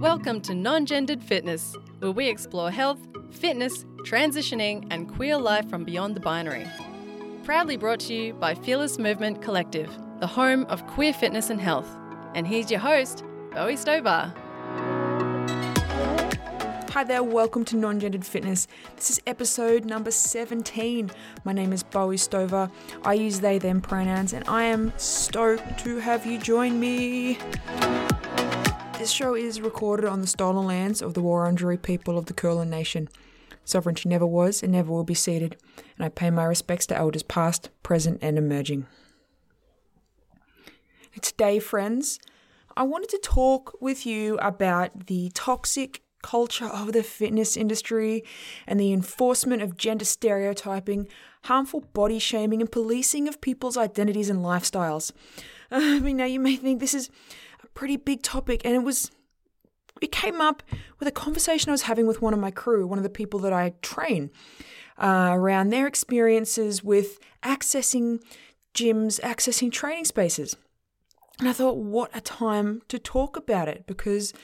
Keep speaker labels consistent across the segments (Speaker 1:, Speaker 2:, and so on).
Speaker 1: Welcome to Non Gendered Fitness, where we explore health, fitness, transitioning, and queer life from beyond the binary. Proudly brought to you by Fearless Movement Collective, the home of queer fitness and health. And here's your host, Bowie Stover.
Speaker 2: Hi there, welcome to Non Gendered Fitness. This is episode number 17. My name is Bowie Stover. I use they, them pronouns, and I am stoked to have you join me. This show is recorded on the stolen lands of the Wurundjeri people of the Kulin Nation. Sovereignty never was and never will be ceded, and I pay my respects to elders past, present, and emerging. Today, friends, I wanted to talk with you about the toxic culture of the fitness industry and the enforcement of gender stereotyping, harmful body shaming, and policing of people's identities and lifestyles. I mean, now you may think this is pretty big topic, and it was it came up with a conversation I was having with one of my crew, one of the people that I train, uh, around their experiences with accessing gyms, accessing training spaces. And I thought, what a time to talk about it because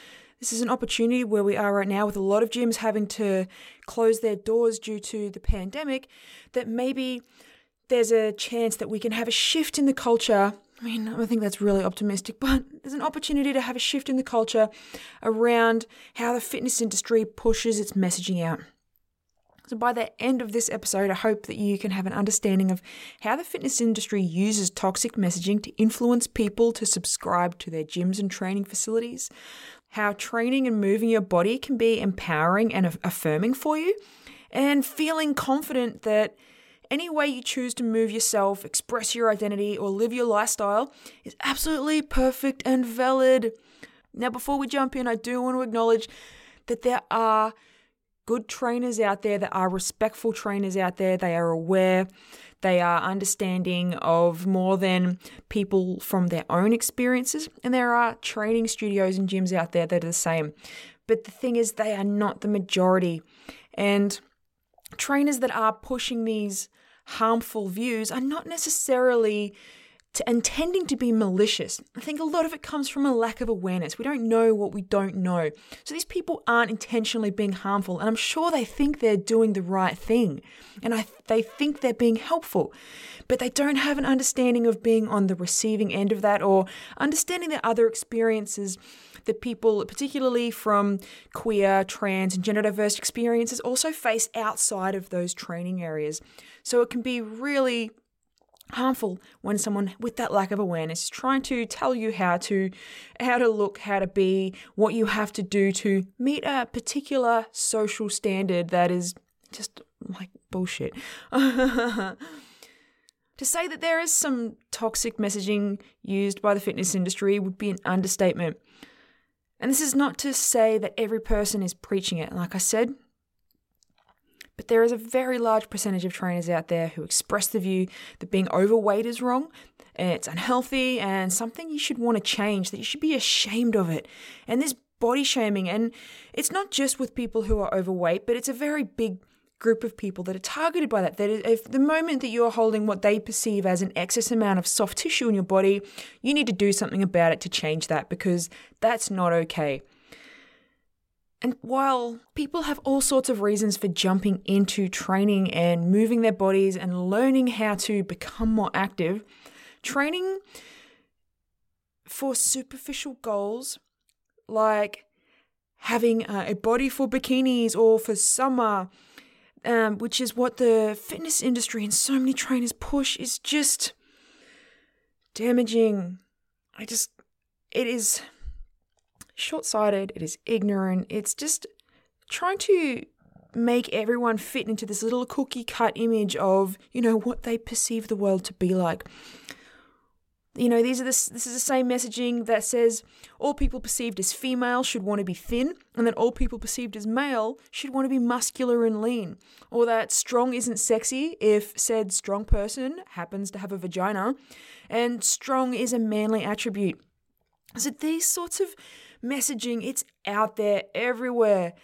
Speaker 2: this is an opportunity where we are right now with a lot of gyms having to close their doors due to the pandemic, that maybe there's a chance that we can have a shift in the culture I mean, I think that's really optimistic, but there's an opportunity to have a shift in the culture around how the fitness industry pushes its messaging out. So, by the end of this episode, I hope that you can have an understanding of how the fitness industry uses toxic messaging to influence people to subscribe to their gyms and training facilities, how training and moving your body can be empowering and affirming for you, and feeling confident that any way you choose to move yourself, express your identity, or live your lifestyle is absolutely perfect and valid. Now, before we jump in, I do want to acknowledge that there are good trainers out there, there are respectful trainers out there, they are aware, they are understanding of more than people from their own experiences, and there are training studios and gyms out there that are the same. But the thing is, they are not the majority. And trainers that are pushing these harmful views are not necessarily to, intending to be malicious. I think a lot of it comes from a lack of awareness. We don't know what we don't know. So these people aren't intentionally being harmful, and I'm sure they think they're doing the right thing, and I, they think they're being helpful, but they don't have an understanding of being on the receiving end of that or understanding the other experiences that people, particularly from queer, trans, and gender diverse experiences, also face outside of those training areas. So it can be really harmful when someone with that lack of awareness is trying to tell you how to how to look how to be what you have to do to meet a particular social standard that is just like bullshit to say that there is some toxic messaging used by the fitness industry would be an understatement and this is not to say that every person is preaching it. Like I said, but there is a very large percentage of trainers out there who express the view that being overweight is wrong, it's unhealthy, and something you should want to change, that you should be ashamed of it. And this body shaming, and it's not just with people who are overweight, but it's a very big group of people that are targeted by that. That if the moment that you're holding what they perceive as an excess amount of soft tissue in your body, you need to do something about it to change that because that's not okay. And while people have all sorts of reasons for jumping into training and moving their bodies and learning how to become more active, training for superficial goals like having a body for bikinis or for summer um, which is what the fitness industry and so many trainers push, is just damaging. I just, it is short sighted, it is ignorant, it's just trying to make everyone fit into this little cookie cut image of, you know, what they perceive the world to be like you know, these are this this is the same messaging that says all people perceived as female should want to be thin, and that all people perceived as male should want to be muscular and lean, or that strong isn't sexy if said strong person happens to have a vagina, and strong is a manly attribute. So these sorts of messaging, it's out there everywhere.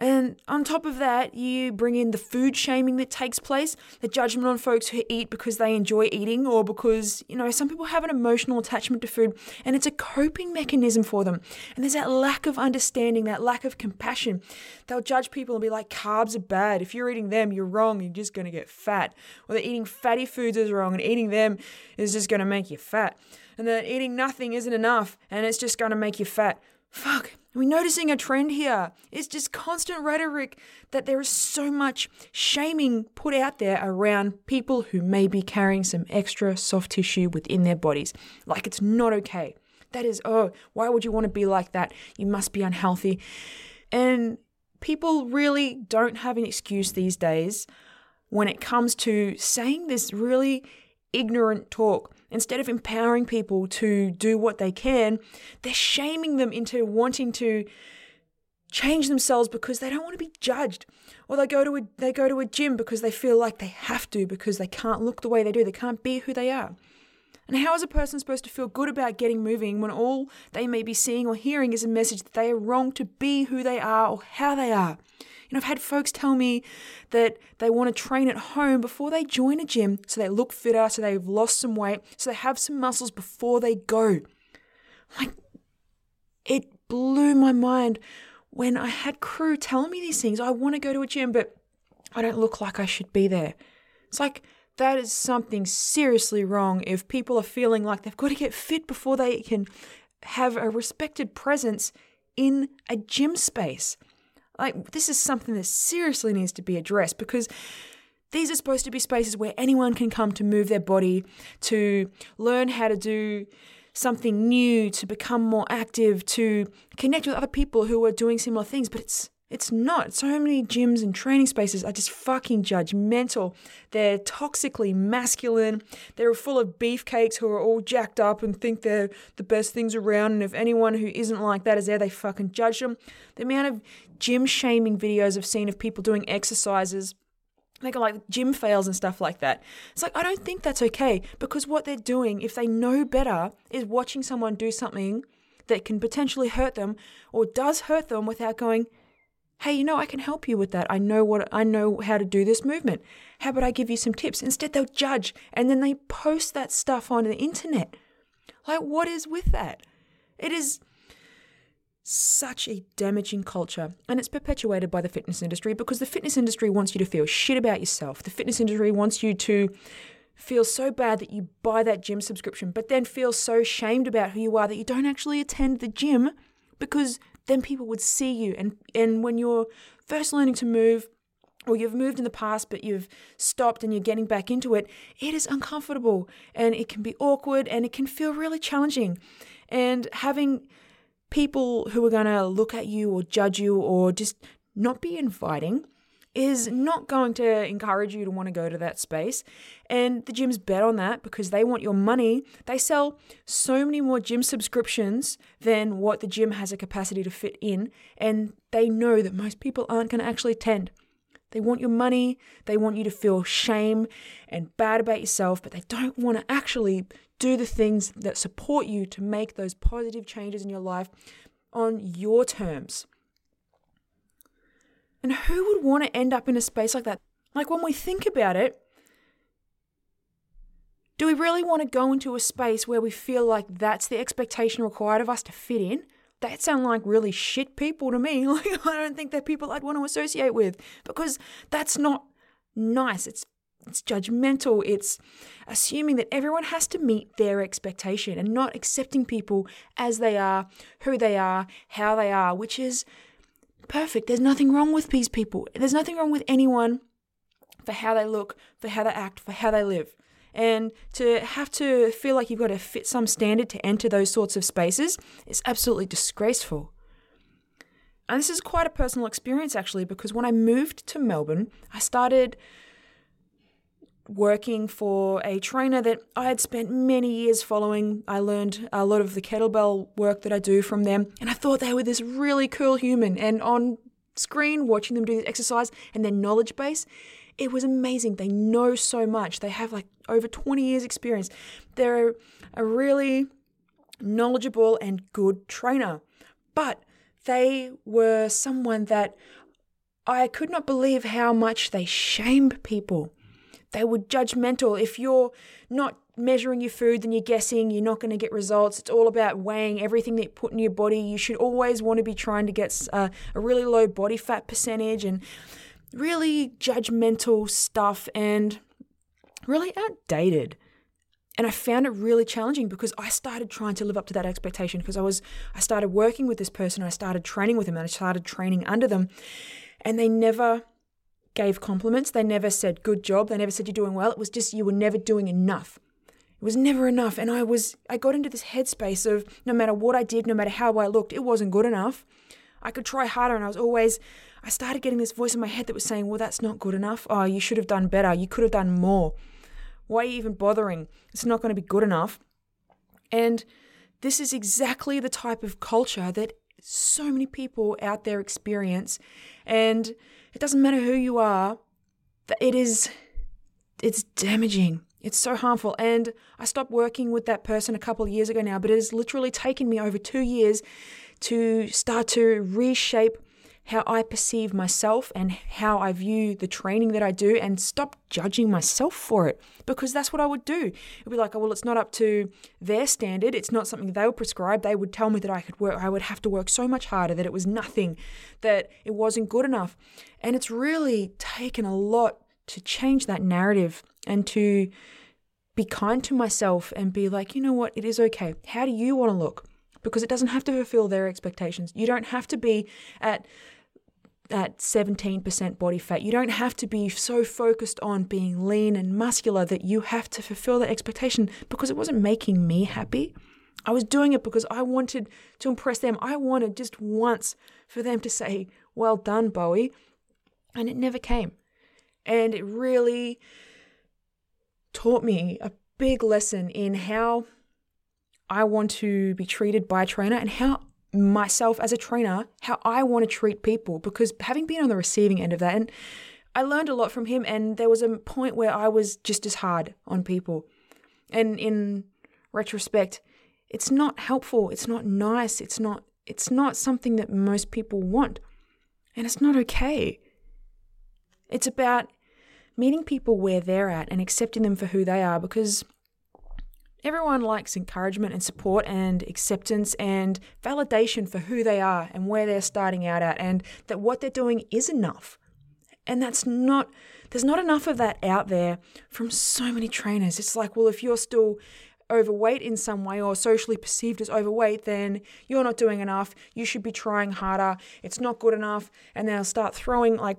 Speaker 2: And on top of that, you bring in the food shaming that takes place, the judgment on folks who eat because they enjoy eating or because, you know, some people have an emotional attachment to food and it's a coping mechanism for them. And there's that lack of understanding, that lack of compassion. They'll judge people and be like, carbs are bad. If you're eating them, you're wrong. You're just going to get fat. Or that eating fatty foods is wrong and eating them is just going to make you fat. And that eating nothing isn't enough and it's just going to make you fat. Fuck, we're noticing a trend here. It's just constant rhetoric that there is so much shaming put out there around people who may be carrying some extra soft tissue within their bodies. Like it's not okay. That is, oh, why would you want to be like that? You must be unhealthy. And people really don't have an excuse these days when it comes to saying this really ignorant talk Instead of empowering people to do what they can, they're shaming them into wanting to change themselves because they don't want to be judged. Or they go to a they go to a gym because they feel like they have to because they can't look the way they do. They can't be who they are. And how is a person supposed to feel good about getting moving when all they may be seeing or hearing is a message that they are wrong to be who they are or how they are? You know, I've had folks tell me that they want to train at home before they join a gym so they look fitter, so they've lost some weight, so they have some muscles before they go. Like, it blew my mind when I had crew telling me these things. I want to go to a gym, but I don't look like I should be there. It's like, that is something seriously wrong if people are feeling like they've got to get fit before they can have a respected presence in a gym space. Like, this is something that seriously needs to be addressed because these are supposed to be spaces where anyone can come to move their body, to learn how to do something new, to become more active, to connect with other people who are doing similar things. But it's it's not. So many gyms and training spaces are just fucking judgmental. They're toxically masculine. They're full of beefcakes who are all jacked up and think they're the best things around. And if anyone who isn't like that is there, they fucking judge them. The amount of gym shaming videos I've seen of people doing exercises they go like gym fails and stuff like that. It's like, I don't think that's okay because what they're doing, if they know better, is watching someone do something that can potentially hurt them or does hurt them without going, hey, you know, I can help you with that. I know what I know how to do this movement. How about I give you some tips? Instead, they'll judge and then they post that stuff on the internet. Like, what is with that? It is such a damaging culture and it's perpetuated by the fitness industry because the fitness industry wants you to feel shit about yourself. The fitness industry wants you to feel so bad that you buy that gym subscription, but then feel so shamed about who you are that you don't actually attend the gym because then people would see you. And, and when you're first learning to move, or you've moved in the past but you've stopped and you're getting back into it, it is uncomfortable and it can be awkward and it can feel really challenging. And having people who are going to look at you or judge you or just not be inviting is not going to encourage you to want to go to that space. And the gyms bet on that because they want your money. They sell so many more gym subscriptions than what the gym has a capacity to fit in. And they know that most people aren't going to actually attend. They want your money, they want you to feel shame and bad about yourself, but they don't want to actually do the things that support you to make those positive changes in your life on your terms. And who would want to end up in a space like that? Like when we think about it, do we really want to go into a space where we feel like that's the expectation required of us to fit in? That sound like really shit people to me. Like I don't think they're people I'd want to associate with because that's not nice. It's it's judgmental. It's assuming that everyone has to meet their expectation and not accepting people as they are, who they are, how they are, which is perfect. There's nothing wrong with these people. There's nothing wrong with anyone for how they look, for how they act, for how they live. And to have to feel like you've got to fit some standard to enter those sorts of spaces is absolutely disgraceful. And this is quite a personal experience actually, because when I moved to Melbourne, I started working for a trainer that I had spent many years following. I learned a lot of the kettlebell work that I do from them, and I thought they were this really cool human. And on screen, watching them do this exercise and their knowledge base, it was amazing. They know so much. They have like over 20 years' experience. They're a really knowledgeable and good trainer. But they were someone that I could not believe how much they shamed people. They were judgmental. If you're not measuring your food, then you're guessing you're not going to get results. It's all about weighing everything that you put in your body. You should always want to be trying to get a, uh, a really low body fat percentage and really judgmental stuff and really outdated. And I found it really challenging because I started trying to live up to that expectation because I was I started working with this person, I started training with them and I started training under them and they never gave compliments. They never said good job. They never said you're doing well. It was just you were never doing enough. It was never enough. And I was, I got into this headspace of no matter what I did, no matter how I looked, it wasn't good enough. I could try harder. And I was always, I started getting this voice in my head that was saying, well, that's not good enough. Oh, you should have done better. You could have done more. Why are you even bothering? It's not going to be good enough. And this is exactly the type of culture that so many people out there experience. And it doesn't matter who you are, it is, it's damaging. It's so harmful. And I stopped working with that person a couple of years ago now, but it has literally taken me over two years to start to reshape how I perceive myself and how I view the training that I do and stop judging myself for it because that's what I would do. It'd be like, oh, well, it's not up to their standard. It's not something they would prescribe. They would tell me that I could work, I would have to work so much harder, that it was nothing, that it wasn't good enough. And it's really taken a lot to change that narrative and to be kind to myself and be like, you know what, it is okay. How do you want to look? Because it doesn't have to fulfill their expectations. You don't have to be at at 17% body fat. You don't have to be so focused on being lean and muscular that you have to fulfill that expectation because it wasn't making me happy. I was doing it because I wanted to impress them. I wanted just once for them to say, Well done, Bowie. And it never came. And it really taught me a big lesson in how I want to be treated by a trainer and how myself as a trainer, how I want to treat people. Because having been on the receiving end of that, and I learned a lot from him, and there was a point where I was just as hard on people. And in retrospect, it's not helpful, it's not nice, it's not it's not something that most people want. And it's not okay. It's about meeting people where they're at and accepting them for who they are because everyone likes encouragement and support and acceptance and validation for who they are and where they're starting out at and that what they're doing is enough. And that's not, there's not enough of that out there from so many trainers. It's like, well, if you're still overweight in some way or socially perceived as overweight, then you're not doing enough. You should be trying harder. It's not good enough. And they'll start throwing like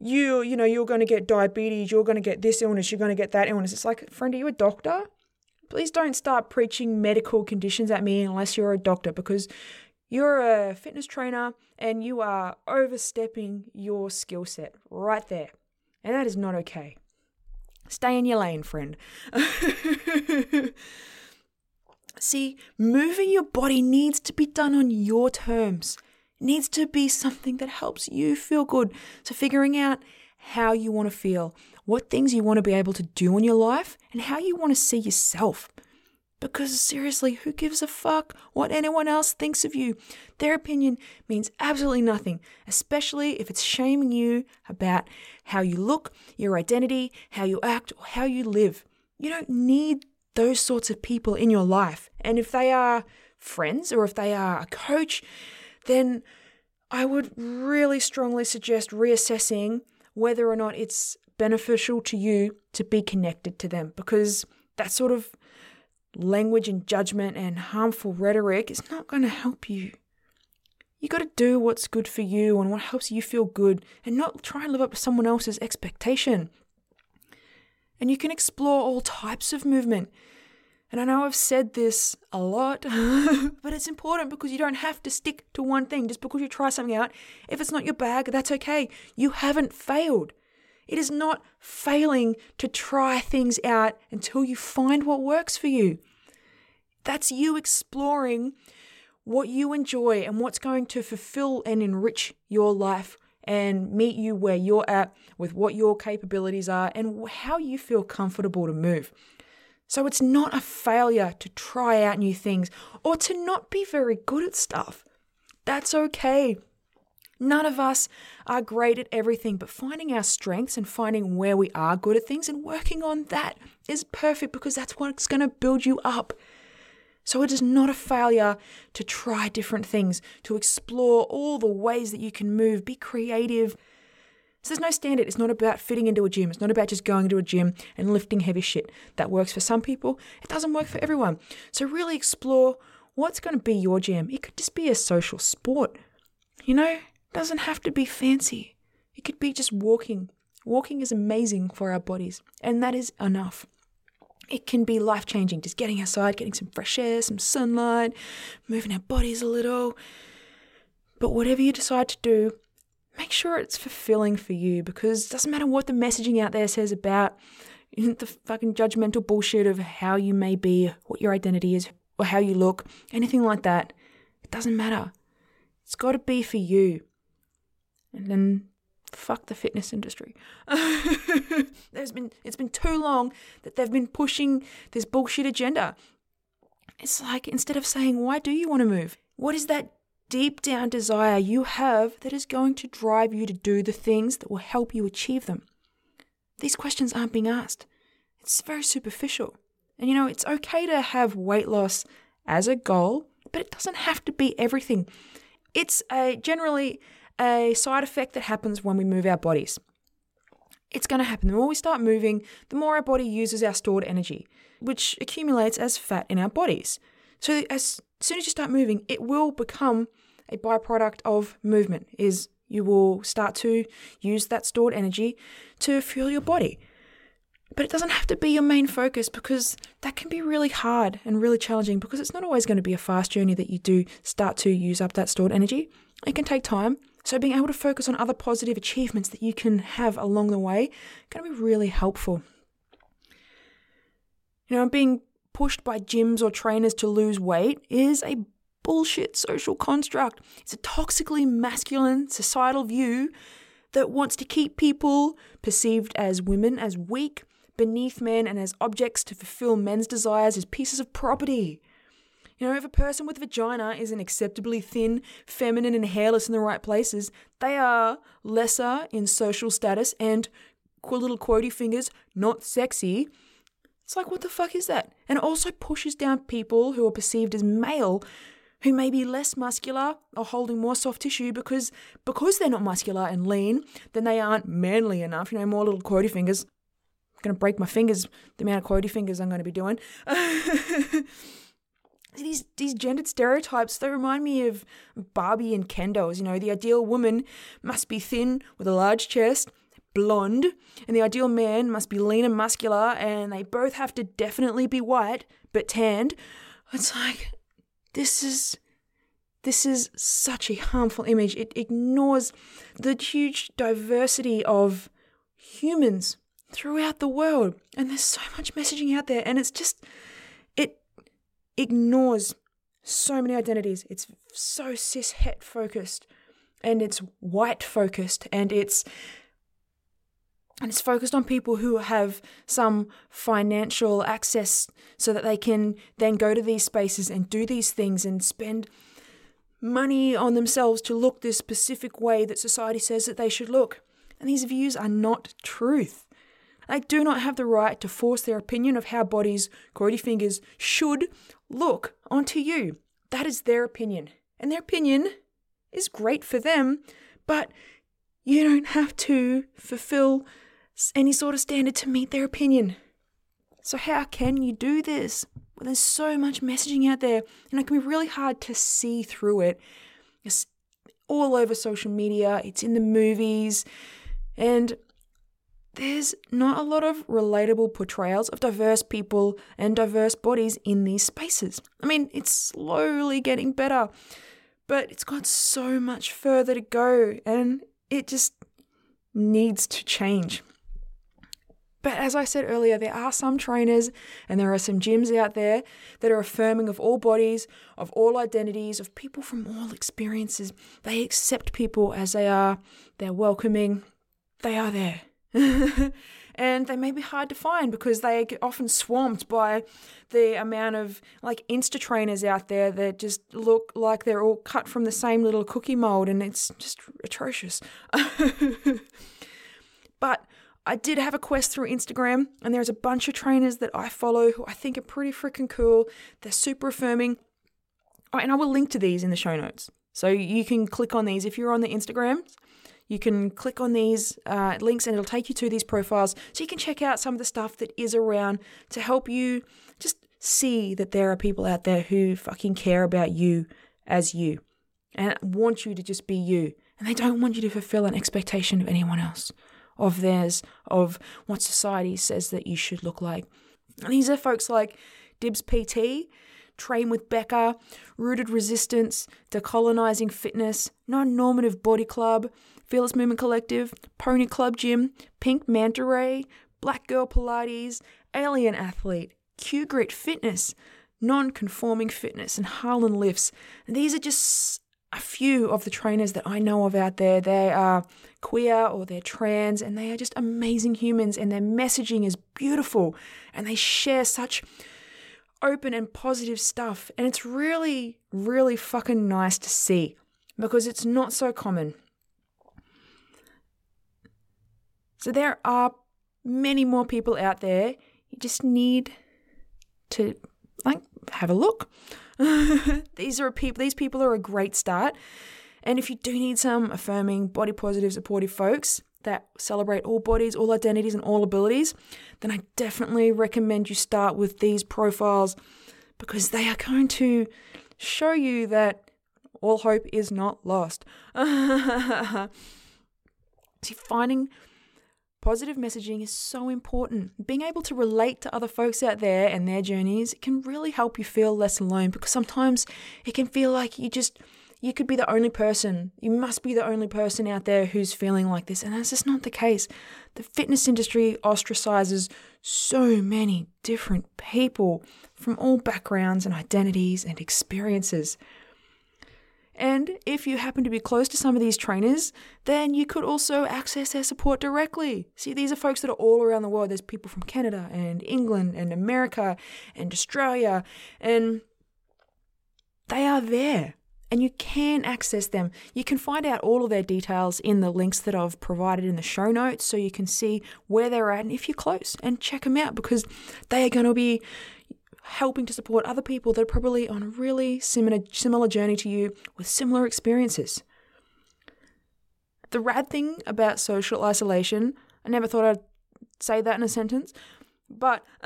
Speaker 2: you, you know, you're going to get diabetes, you're going to get this illness, you're going to get that illness. It's like, friend, are you a doctor? Please don't start preaching medical conditions at me unless you're a doctor because you're a fitness trainer and you are overstepping your skill set right there. And that is not okay. Stay in your lane, friend. See, moving your body needs to be done on your terms It needs to be something that helps you feel good. So, figuring out how you want to feel, what things you want to be able to do in your life, and how you want to see yourself. Because seriously, who gives a fuck what anyone else thinks of you? Their opinion means absolutely nothing, especially if it's shaming you about how you look, your identity, how you act, or how you live. You don't need those sorts of people in your life. And if they are friends or if they are a coach, then I would really strongly suggest reassessing whether or not it's beneficial to you to be connected to them because that sort of language and judgment and harmful rhetoric is not going to help you. You got to do what's good for you and what helps you feel good and not try and live up to someone else's expectation. And you can explore all types of movement. And I know I've said this a lot, but it's important because you don't have to stick to one thing just because you try something out. If it's not your bag, that's okay. You haven't failed. It is not failing to try things out until you find what works for you. That's you exploring what you enjoy and what's going to fulfill and enrich your life and meet you where you're at with what your capabilities are and how you feel comfortable to move. So it's not a failure to try out new things or to not be very good at stuff. That's okay. None of us are great at everything, but finding our strengths and finding where we are good at things and working on that is perfect because that's what's going to build you up. So it is not a failure to try different things, to explore all the ways that you can move, be creative. So there's no standard. It's not about fitting into a gym. It's not about just going to a gym and lifting heavy shit. That works for some people. It doesn't work for everyone. So really explore what's going to be your jam. It could just be a social sport. You know, doesn't have to be fancy. It could be just walking. Walking is amazing for our bodies, and that is enough. It can be life changing, just getting outside, getting some fresh air, some sunlight, moving our bodies a little. But whatever you decide to do, make sure it's fulfilling for you because it doesn't matter what the messaging out there says about the fucking judgmental bullshit of how you may be, what your identity is, or how you look, anything like that. It doesn't matter. It's got to be for you. And then fuck the fitness industry. There's been it's been too long that they've been pushing this bullshit agenda. It's like instead of saying why do you want to move? What is that deep down desire you have that is going to drive you to do the things that will help you achieve them? These questions aren't being asked. It's very superficial. And you know, it's okay to have weight loss as a goal, but it doesn't have to be everything. It's a generally a side effect that happens when we move our bodies. It's going to happen. The more we start moving, the more our body uses our stored energy, which accumulates as fat in our bodies. So as soon as you start moving, it will become a byproduct of movement is you will start to use that stored energy to fuel your body. But it doesn't have to be your main focus because that can be really hard and really challenging because it's not always going to be a fast journey that you do start to use up that stored energy. It can take time. So being able to focus on other positive achievements that you can have along the way can be really helpful. You know, being pushed by gyms or trainers to lose weight is a bullshit social construct. It's a toxically masculine societal view that wants to keep people perceived as women as weak, beneath men, and as objects to fulfill men's desires as pieces of property. You know, if a person with vagina isn't acceptably thin, feminine, and hairless in the right places, they are lesser in social status and little quotey fingers, not sexy. It's like, what the fuck is that? And also pushes down people who are perceived as male who may be less muscular or holding more soft tissue because because they're not muscular and lean, then they aren't manly enough. You know, more little quotey fingers. I'm gonna break my fingers. The amount of quotey fingers I'm gonna be doing. these these gendered stereotypes they remind me of Barbie and Ken dolls. You know, the ideal woman must be thin with a large chest, blonde, and the ideal man must be lean and muscular, and they both have to definitely be white but tanned. It's like this is this is such a harmful image. It ignores the huge diversity of humans throughout the world, and there's so much messaging out there, and it's just ignores so many identities. It's so cis het focused and it's white focused and it's and it's focused on people who have some financial access so that they can then go to these spaces and do these things and spend money on themselves to look this specific way that society says that they should look. And these views are not truth. They do not have the right to force their opinion of how bodies, quotey fingers, should look onto you. That is their opinion. And their opinion is great for them, but you don't have to fulfill any sort of standard to meet their opinion. So, how can you do this? Well, there's so much messaging out there, and it can be really hard to see through it. It's all over social media, it's in the movies, and there's not a lot of relatable portrayals of diverse people and diverse bodies in these spaces. I mean, it's slowly getting better, but it's got so much further to go and it just needs to change. But as I said earlier, there are some trainers and there are some gyms out there that are affirming of all bodies, of all identities, of people from all experiences. They accept people as they are, they're welcoming, they are there and they may be hard to find because they get often swamped by the amount of like Insta trainers out there that just look like they're all cut from the same little cookie mold and it's just atrocious. but I did have a quest through Instagram, and there's a bunch of trainers that I follow who I think are pretty freaking cool. They're super affirming. Oh, and I will link to these in the show notes. So you can click on these if you're on the Instagrams. You can click on these uh, links and it'll take you to these profiles so you can check out some of the stuff that is around to help you just see that there are people out there who fucking care about you as you and want you to just be you. And they don't want you to fulfill an expectation of anyone else of theirs, of what society says that you should look like. And these are folks like Dibs PT, Train with Becca, Rooted Resistance, Decolonizing Fitness, Non Normative Body Club, Fearless Movement Collective, Pony Club Gym, Pink Manta Ray, Black Girl Pilates, Alien Athlete, Q Grit Fitness, Non Conforming Fitness, and Harlan Lifts. And these are just a few of the trainers that I know of out there. They are queer or they're trans and they are just amazing humans and their messaging is beautiful and they share such open and positive stuff. And it's really, really fucking nice to see because it's not so common. So there are many more people out there. You just need to like have a look. these are people these people are a great start. And if you do need some affirming, body positive, supportive folks that celebrate all bodies, all identities, and all abilities, then I definitely recommend you start with these profiles because they are going to show you that all hope is not lost. See, finding Positive messaging is so important. Being able to relate to other folks out there and their journeys can really help you feel less alone because sometimes it can feel like you just you could be the only person. You must be the only person out there who's feeling like this. And that's just not the case. The fitness industry ostracizes so many different people from all backgrounds and identities and experiences. And if you happen to be close to some of these trainers, then you could also access their support directly. See, these are folks that are all around the world. There's people from Canada and England and America and Australia, and they are there. And you can access them. You can find out all of their details in the links that I've provided in the show notes so you can see where they're at and if you're close and check them out because they are going to be helping to support other people that are probably on a really similar, similar journey to you with similar experiences. The rad thing about social isolation, I never thought I'd say that in a sentence, but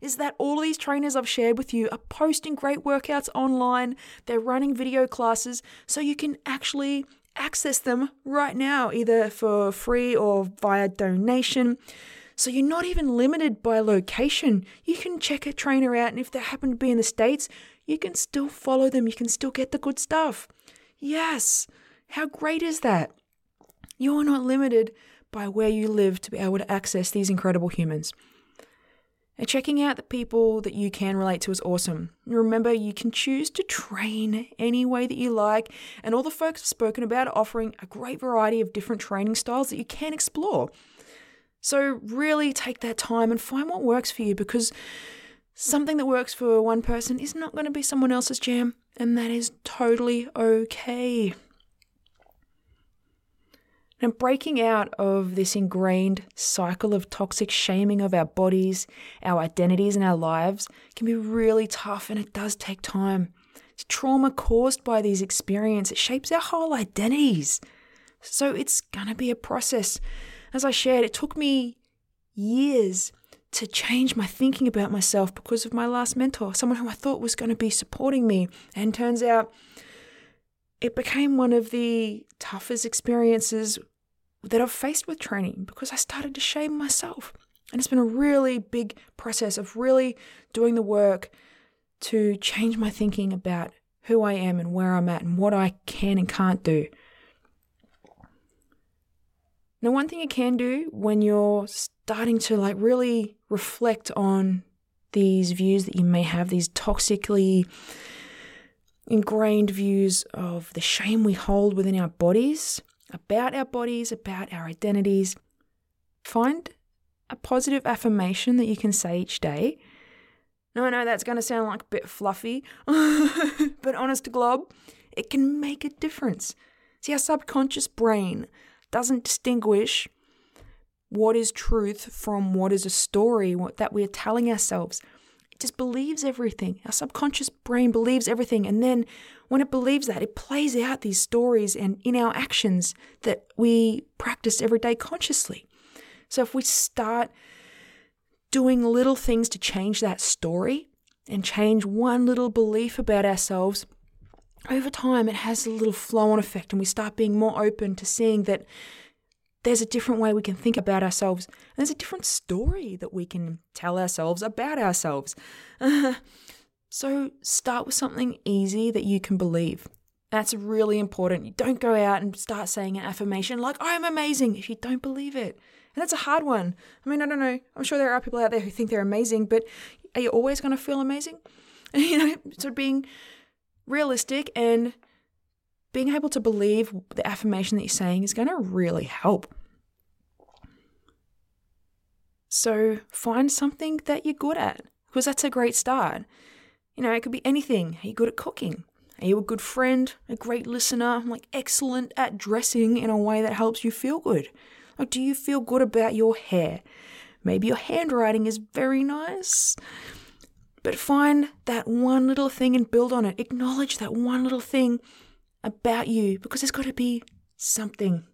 Speaker 2: is that all these trainers I've shared with you are posting great workouts online, they're running video classes, so you can actually access them right now, either for free or via donation. So you're not even limited by location. You can check a trainer out, and if they happen to be in the States, you can still follow them. You can still get the good stuff. Yes, how great is that? You're not limited by where you live to be able to access these incredible humans. And checking out the people that you can relate to is awesome. Remember, you can choose to train any way that you like, and all the folks have spoken about are offering a great variety of different training styles that you can explore. So, really take that time and find what works for you because something that works for one person is not going to be someone else's jam, and that is totally okay. Now, breaking out of this ingrained cycle of toxic shaming of our bodies, our identities, and our lives can be really tough and it does take time. It's trauma caused by these experiences, it shapes our whole identities. So, it's going to be a process as I shared, it took me years to change my thinking about myself because of my last mentor, someone who I thought was going to be supporting me. And turns out it became one of the toughest experiences that I've faced with training because I started to shame myself. And it's been a really big process of really doing the work to change my thinking about who I am and where I'm at and what I can and can't do. Now, one thing you can do when you're starting to like really reflect on these views that you may have, these toxically ingrained views of the shame we hold within our bodies, about our bodies, about our identities, find a positive affirmation that you can say each day. No, I know that's going to sound like a bit fluffy, but honest to glob, it can make a difference. See, our subconscious brain doesn't distinguish what is truth from what is a story that we're telling ourselves. It just believes everything. Our subconscious brain believes everything. And then when it believes that, it plays out these stories and in our actions that we practice every day consciously. So if we start doing little things to change that story and change one little belief about ourselves, over time it has a little flow on effect and we start being more open to seeing that there's a different way we can think about ourselves. And there's a different story that we can tell ourselves about ourselves. so start with something easy that you can believe. That's really important. You don't go out and start saying an affirmation like, I'm amazing, if you don't believe it. And that's a hard one. I mean, I don't know. I'm sure there are people out there who think they're amazing, but are you always going to feel amazing? you know, so being realistic and being able to believe the affirmation that you're saying is going to really help. So find something that you're good at because that's a great start. You know, it could be anything. Are you good at cooking? Are you a good friend, a great listener, like excellent at dressing in a way that helps you feel good? Like, do you feel good about your hair? Maybe your handwriting is very nice. But find that one little thing and build on it. Acknowledge that one little thing about you because there's got to be something.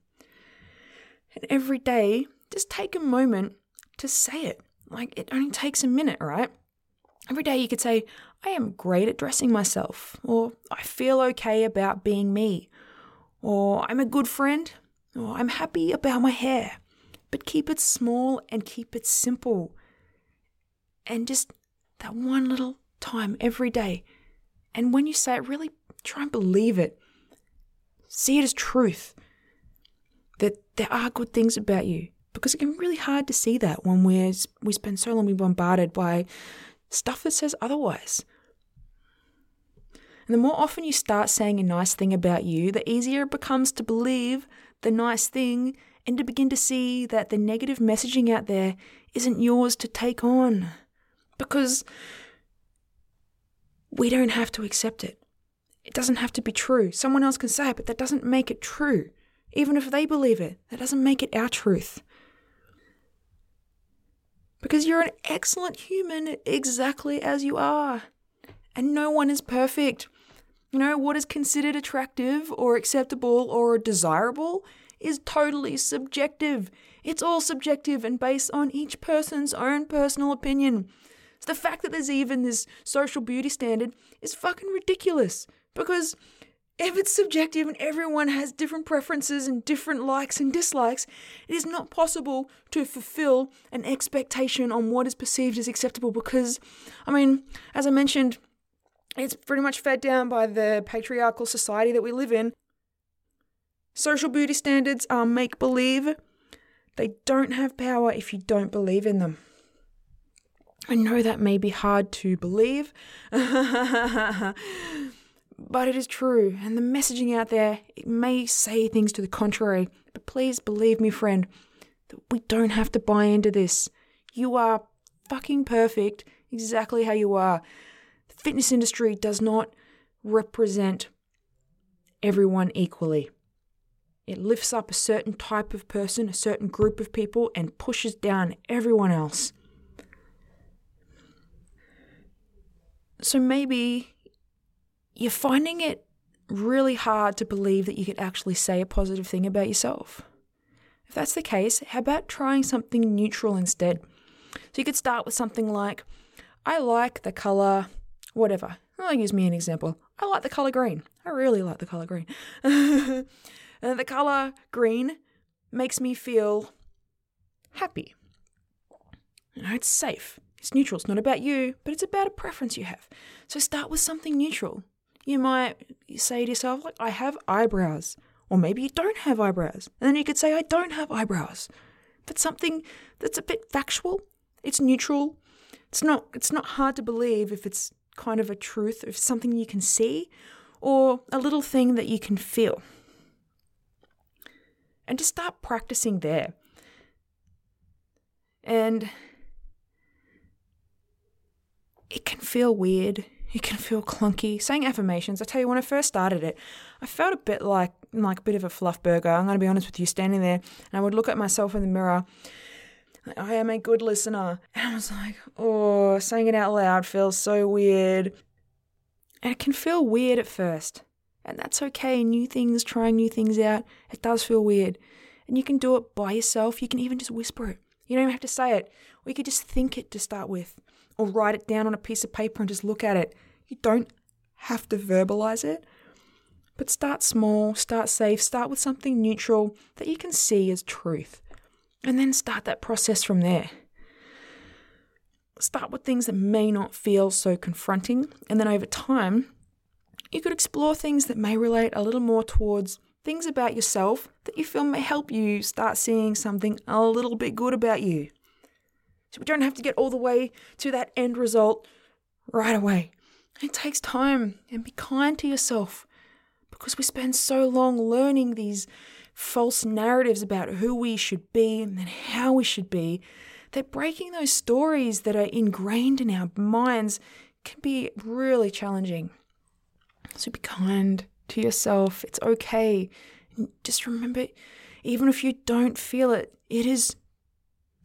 Speaker 2: And every day, just take a moment to say it. Like it only takes a minute, right? Every day you could say, I am great at dressing myself, or I feel okay about being me, or I'm a good friend, or I'm happy about my hair. But keep it small and keep it simple. And just that one little time every day. And when you say it, really try and believe it. See it as truth that there are good things about you because it can be really hard to see that when we're, we spend so long being bombarded by stuff that says otherwise. And the more often you start saying a nice thing about you, the easier it becomes to believe the nice thing and to begin to see that the negative messaging out there isn't yours to take on. Because we don't have to accept it. It doesn't have to be true. Someone else can say it, but that doesn't make it true. Even if they believe it, that doesn't make it our truth. Because you're an excellent human exactly as you are. And no one is perfect. You know, what is considered attractive or acceptable or desirable is totally subjective. It's all subjective and based on each person's own personal opinion. The fact that there's even this social beauty standard is fucking ridiculous. Because if it's subjective and everyone has different preferences and different likes and dislikes, it is not possible to fulfill an expectation on what is perceived as acceptable because, I mean, as I mentioned, it's pretty much fed down by the patriarchal society that we live in. Social beauty standards are make believe. They don't have power if you don't believe in them. I know that may be hard to believe. but it is true, and the messaging out there it may say things to the contrary. But please believe me, friend, that we don't have to buy into this. You are fucking perfect exactly how you are. The fitness industry does not represent everyone equally. It lifts up a certain type of person, a certain group of people, and pushes down everyone else. So maybe you're finding it really hard to believe that you could actually say a positive thing about yourself. If that's the case, how about trying something neutral instead? So you could start with something like, I like the color, whatever. I'll use me an example. I like the color green. I really like the color green. and the color green makes me feel happy. You know, it's safe. It's neutral. It's not about you, but it's about a preference you have. So start with something neutral. You might say to yourself, like, I have eyebrows. Or maybe you don't have eyebrows. And then you could say, I don't have eyebrows. But something that's a bit factual, it's neutral. It's not it's not hard to believe if it's kind of a truth, if something you can see, or a little thing that you can feel. And just start practicing there. And it can feel weird. It can feel clunky. Saying affirmations, I tell you, when I first started it, I felt a bit like like a bit of a fluff burger. I'm going to be honest with you, standing there, and I would look at myself in the mirror. I am a good listener, and I was like, oh, saying it out loud feels so weird, and it can feel weird at first, and that's okay. New things, trying new things out, it does feel weird, and you can do it by yourself. You can even just whisper it. You don't even have to say it. Or you could just think it to start with, or write it down on a piece of paper and just look at it. You don't have to verbalize it. But start small, start safe, start with something neutral that you can see as truth, and then start that process from there. Start with things that may not feel so confronting, and then over time, you could explore things that may relate a little more towards things about yourself that you feel may help you start seeing something a little bit good about you. So we don't have to get all the way to that end result right away. It takes time and be kind to yourself because we spend so long learning these false narratives about who we should be and how we should be that breaking those stories that are ingrained in our minds can be really challenging. So be kind to yourself. It's okay. Just remember, even if you don't feel it, it is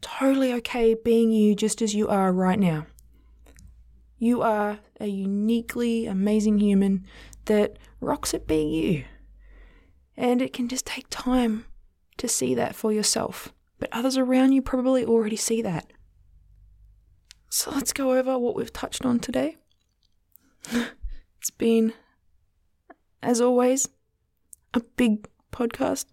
Speaker 2: totally okay being you just as you are right now. You are a uniquely amazing human that rocks at being you. And it can just take time to see that for yourself. But others around you probably already see that. So let's go over what we've touched on today. it's been, as always, a big podcast.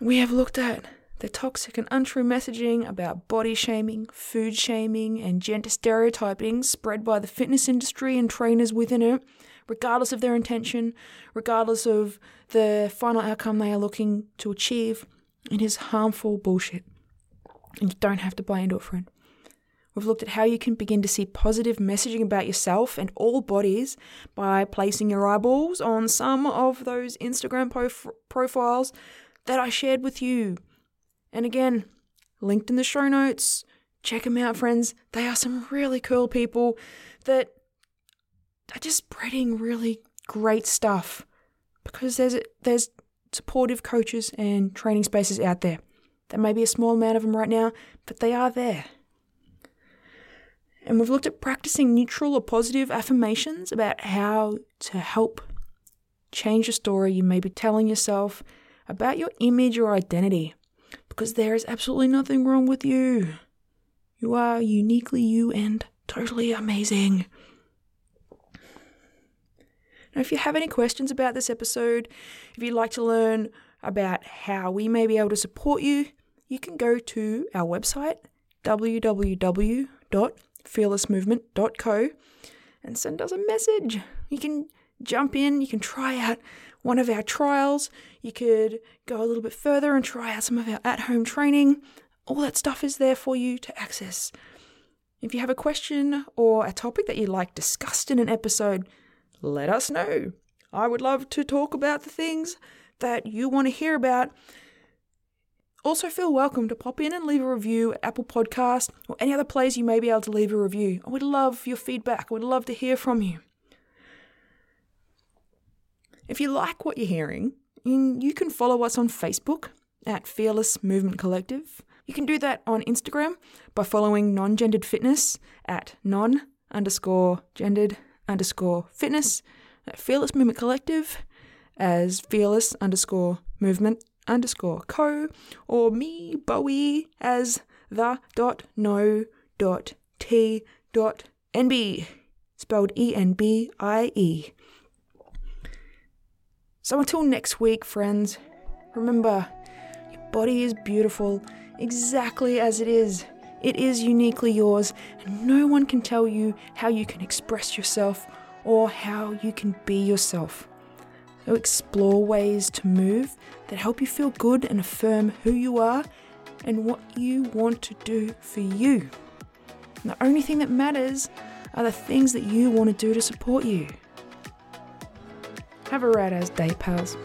Speaker 2: We have looked at the toxic and untrue messaging about body shaming, food shaming, and gender stereotyping spread by the fitness industry and trainers within it, regardless of their intention, regardless of the final outcome they are looking to achieve. It is harmful bullshit. And you don't have to buy into it, friend. We've looked at how you can begin to see positive messaging about yourself and all bodies by placing your eyeballs on some of those Instagram prof- profiles that I shared with you and again, linked in the show notes. Check them out, friends. They are some really cool people that are just spreading really great stuff because there's there's supportive coaches and training spaces out there. There may be a small amount of them right now, but they are there. And we've looked at practicing neutral or positive affirmations about how to help change the story you may be telling yourself about your image or identity because there is absolutely nothing wrong with you. You are uniquely you and totally amazing. Now, if you have any questions about this episode, if you'd like to learn about how we may be able to support you, you can go to our website, www.fearlessmovement.co, and send us a message. You can jump in, you can try out one of our trials. You could go a little bit further and try out some of our at home training. All that stuff is there for you to access. If you have a question or a topic that you'd like discussed in an episode, let us know. I would love to talk about the things that you want to hear about. Also, feel welcome to pop in and leave a review at Apple Podcast or any other place you may be able to leave a review. I would love your feedback. I would love to hear from you. If you like what you're hearing, you can follow us on Facebook at Fearless Movement Collective. You can do that on Instagram by following non gendered fitness at non underscore gendered underscore fitness at Fearless Movement Collective as Fearless underscore movement underscore co or me, Bowie, as the dot no dot t dot nb spelled E N B I E. So until next week, friends, remember your body is beautiful exactly as it is. It is uniquely yours, and no one can tell you how you can express yourself or how you can be yourself. So explore ways to move that help you feel good and affirm who you are and what you want to do for you. And the only thing that matters are the things that you want to do to support you. Have a rad as day, pals.